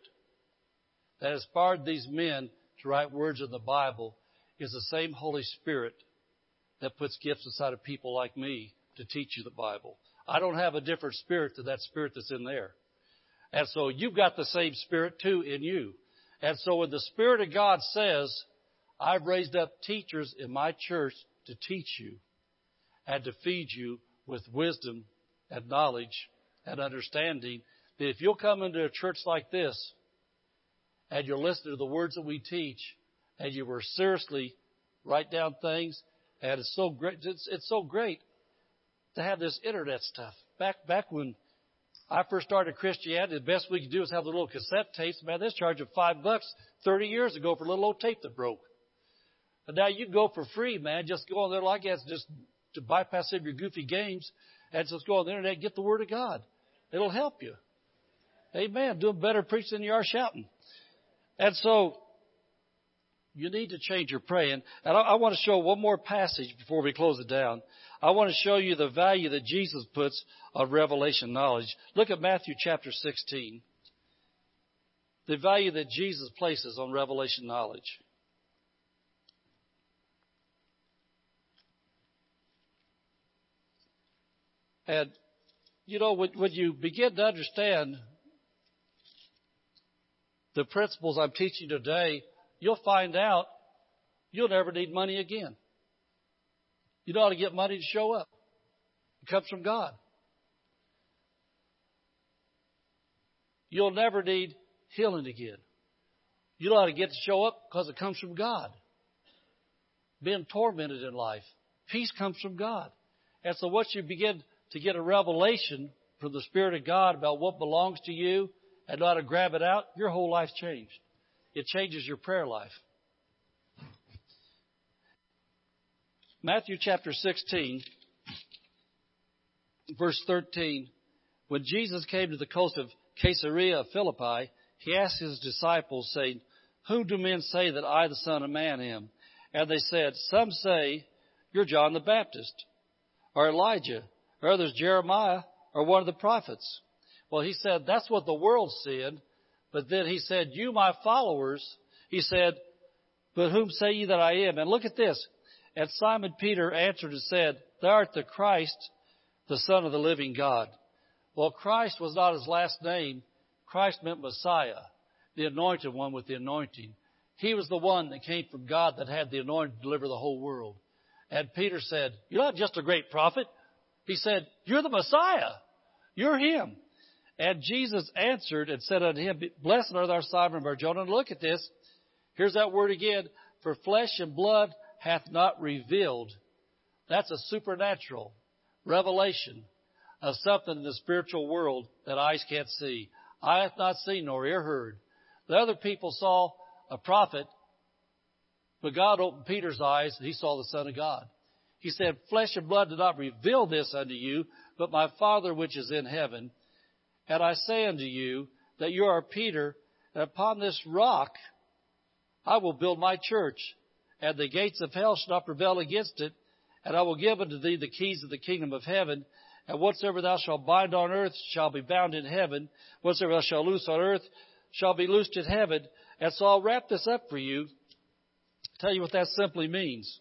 that inspired these men to write words in the Bible is the same Holy Spirit that puts gifts inside of people like me to teach you the Bible. I don't have a different spirit to that spirit that's in there. And so you've got the same spirit too in you. And so when the Spirit of God says, I've raised up teachers in my church to teach you and to feed you with wisdom and knowledge and understanding, that if you'll come into a church like this and you'll listen to the words that we teach and you will seriously write down things, and it's so great, it's, it's so great to have this internet stuff. Back back when I first started Christianity, the best we could do was have the little cassette tapes. Man, this charge of five bucks 30 years ago for a little old tape that broke. But now you go for free, man. Just go on there like that, just to bypass some of your goofy games, and just go on the internet and get the Word of God. It'll help you. Amen. Doing better preaching than you are shouting. And so, you need to change your praying. And I, I want to show one more passage before we close it down. I want to show you the value that Jesus puts on revelation knowledge. Look at Matthew chapter 16. The value that Jesus places on revelation knowledge. And, you know, when, when you begin to understand the principles I'm teaching today, you'll find out you'll never need money again. You know how to get money to show up. It comes from God. You'll never need healing again. You know how to get to show up because it comes from God. Being tormented in life. Peace comes from God. And so once you begin to get a revelation from the Spirit of God about what belongs to you and know how to grab it out, your whole life's changed. It changes your prayer life. Matthew chapter 16, verse 13. When Jesus came to the coast of Caesarea of Philippi, he asked his disciples, saying, Who do men say that I, the Son of Man, am? And they said, Some say, You're John the Baptist, or Elijah, or others Jeremiah, or one of the prophets. Well, he said, That's what the world said. But then he said, You, my followers, he said, But whom say ye that I am? And look at this. And Simon Peter answered and said, Thou art the Christ, the Son of the living God. Well, Christ was not his last name. Christ meant Messiah, the anointed one with the anointing. He was the one that came from God that had the anointing to deliver the whole world. And Peter said, You're not just a great prophet. He said, You're the Messiah. You're him. And Jesus answered and said unto him, Blessed art thou, Simon Barjona. Look at this. Here's that word again. For flesh and blood hath not revealed. That's a supernatural revelation of something in the spiritual world that eyes can't see. Eye hath not seen nor ear heard. The other people saw a prophet, but God opened Peter's eyes and he saw the Son of God. He said, Flesh and blood did not reveal this unto you, but my Father which is in heaven. And I say unto you that you are Peter, and upon this rock I will build my church, and the gates of hell shall not prevail against it. And I will give unto thee the keys of the kingdom of heaven. And whatsoever thou shalt bind on earth shall be bound in heaven. Whatsoever thou shalt loose on earth shall be loosed in heaven. And so I'll wrap this up for you, tell you what that simply means.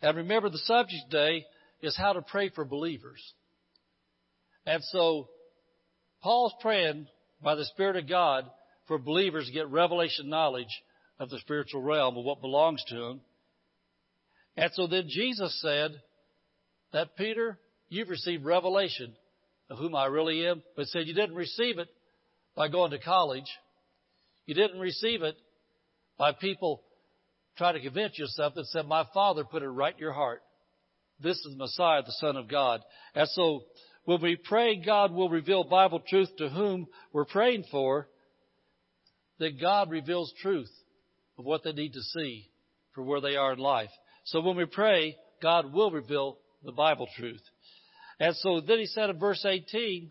And remember the subject today is how to pray for believers. And so Paul's praying by the Spirit of God for believers to get revelation knowledge of the spiritual realm of what belongs to them. And so then Jesus said that Peter, you've received revelation of whom I really am, but said you didn't receive it by going to college. You didn't receive it by people trying to convince you of something. Said my Father put it right in your heart. This is Messiah, the Son of God. And so when we pray, God will reveal Bible truth to whom we're praying for, that God reveals truth of what they need to see for where they are in life. So when we pray, God will reveal the Bible truth. And so then he said in verse 18,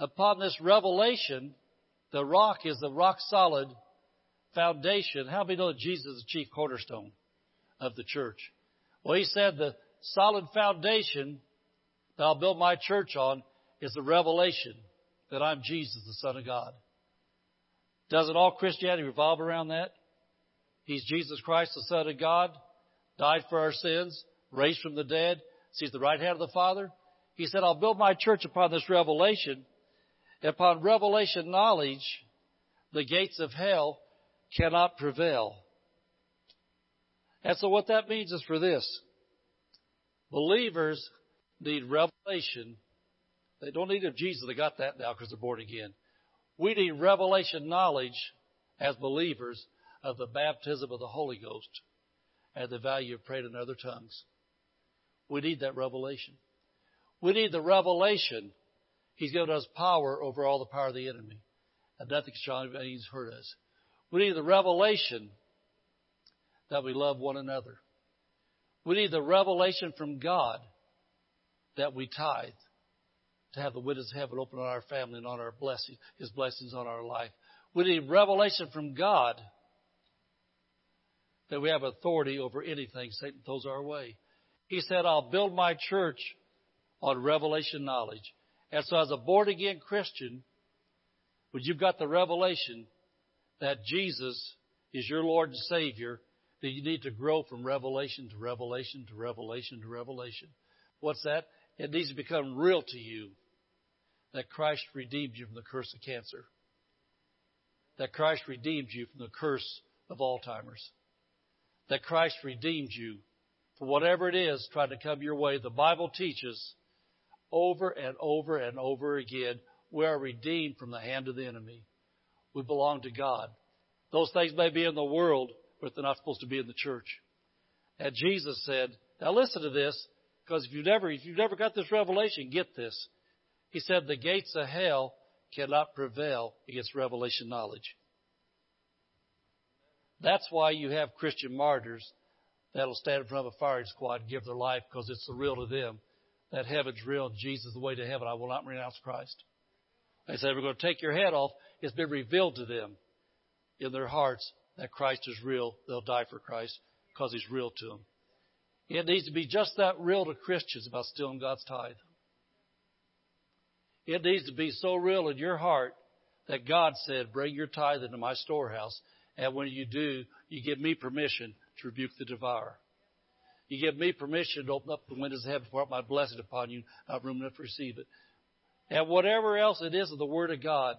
upon this revelation, the rock is the rock solid foundation. How many know that Jesus is the chief cornerstone of the church? Well, he said the solid foundation that I'll build my church on is the revelation that I'm Jesus, the Son of God. Doesn't all Christianity revolve around that? He's Jesus Christ, the Son of God, died for our sins, raised from the dead, sees the right hand of the Father. He said, I'll build my church upon this revelation. Upon revelation knowledge, the gates of hell cannot prevail. And so what that means is for this. Believers need revelation. They don't need of Jesus. They got that now because they're born again. We need revelation knowledge as believers of the baptism of the Holy Ghost and the value of praying in other tongues. We need that revelation. We need the revelation. He's given us power over all the power of the enemy. And nothing shall he's hurt us. We need the revelation that we love one another. We need the revelation from God that we tithe to have the windows of heaven open on our family and on our blessing, His blessings on our life. We need revelation from God that we have authority over anything Satan throws our way. He said, I'll build my church on revelation knowledge. And so as a born again Christian, when you've got the revelation that Jesus is your Lord and Savior, then you need to grow from revelation to revelation to revelation to revelation. What's that? It needs to become real to you that Christ redeemed you from the curse of cancer. That Christ redeemed you from the curse of Alzheimer's. That Christ redeemed you for whatever it is trying to come your way. The Bible teaches over and over and over again we are redeemed from the hand of the enemy. We belong to God. Those things may be in the world, but they're not supposed to be in the church. And Jesus said, now listen to this, because if you've never, if you've never got this revelation, get this. He said the gates of hell cannot prevail against revelation knowledge. That's why you have Christian martyrs that'll stand in front of a firing squad and give their life because it's the real to them. That heaven's real Jesus is the way to heaven. I will not renounce Christ. They said, we're going to take your head off. It's been revealed to them in their hearts that Christ is real. They'll die for Christ because he's real to them. It needs to be just that real to Christians about stealing God's tithe. It needs to be so real in your heart that God said, bring your tithe into my storehouse. And when you do, you give me permission to rebuke the devourer. You give me permission to open up the windows of heaven, out my blessing upon you, not room enough to receive it. And whatever else it is of the Word of God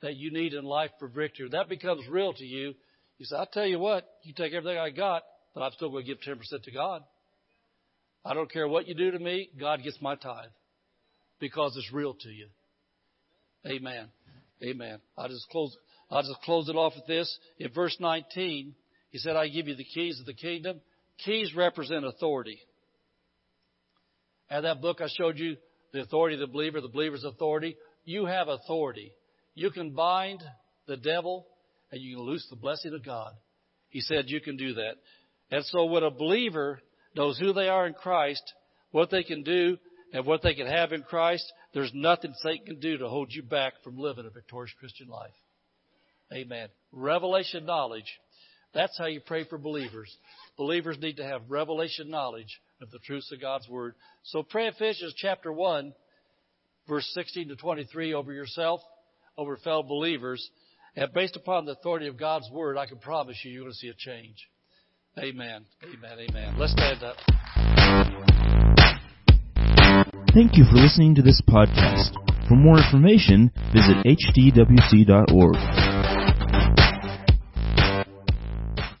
that you need in life for victory, that becomes real to you. You say, I'll tell you what, you take everything I got, but I'm still going to give 10% to God. I don't care what you do to me, God gets my tithe because it's real to you. Amen. Amen. I'll just close, I'll just close it off with this. In verse 19, he said, I give you the keys of the kingdom. Keys represent authority. And that book I showed you, the authority of the believer, the believer's authority, you have authority. You can bind the devil and you can loose the blessing of God. He said you can do that. And so when a believer knows who they are in Christ, what they can do, and what they can have in Christ, there's nothing Satan can do to hold you back from living a victorious Christian life. Amen. Revelation knowledge. That's how you pray for believers. Believers need to have revelation knowledge of the truths of God's Word. So pray Ephesians chapter 1, verse 16 to 23 over yourself, over fellow believers. And based upon the authority of God's Word, I can promise you, you're going to see a change. Amen. Amen. Amen. Let's stand up.
Thank you for listening to this podcast. For more information, visit hdwc.org.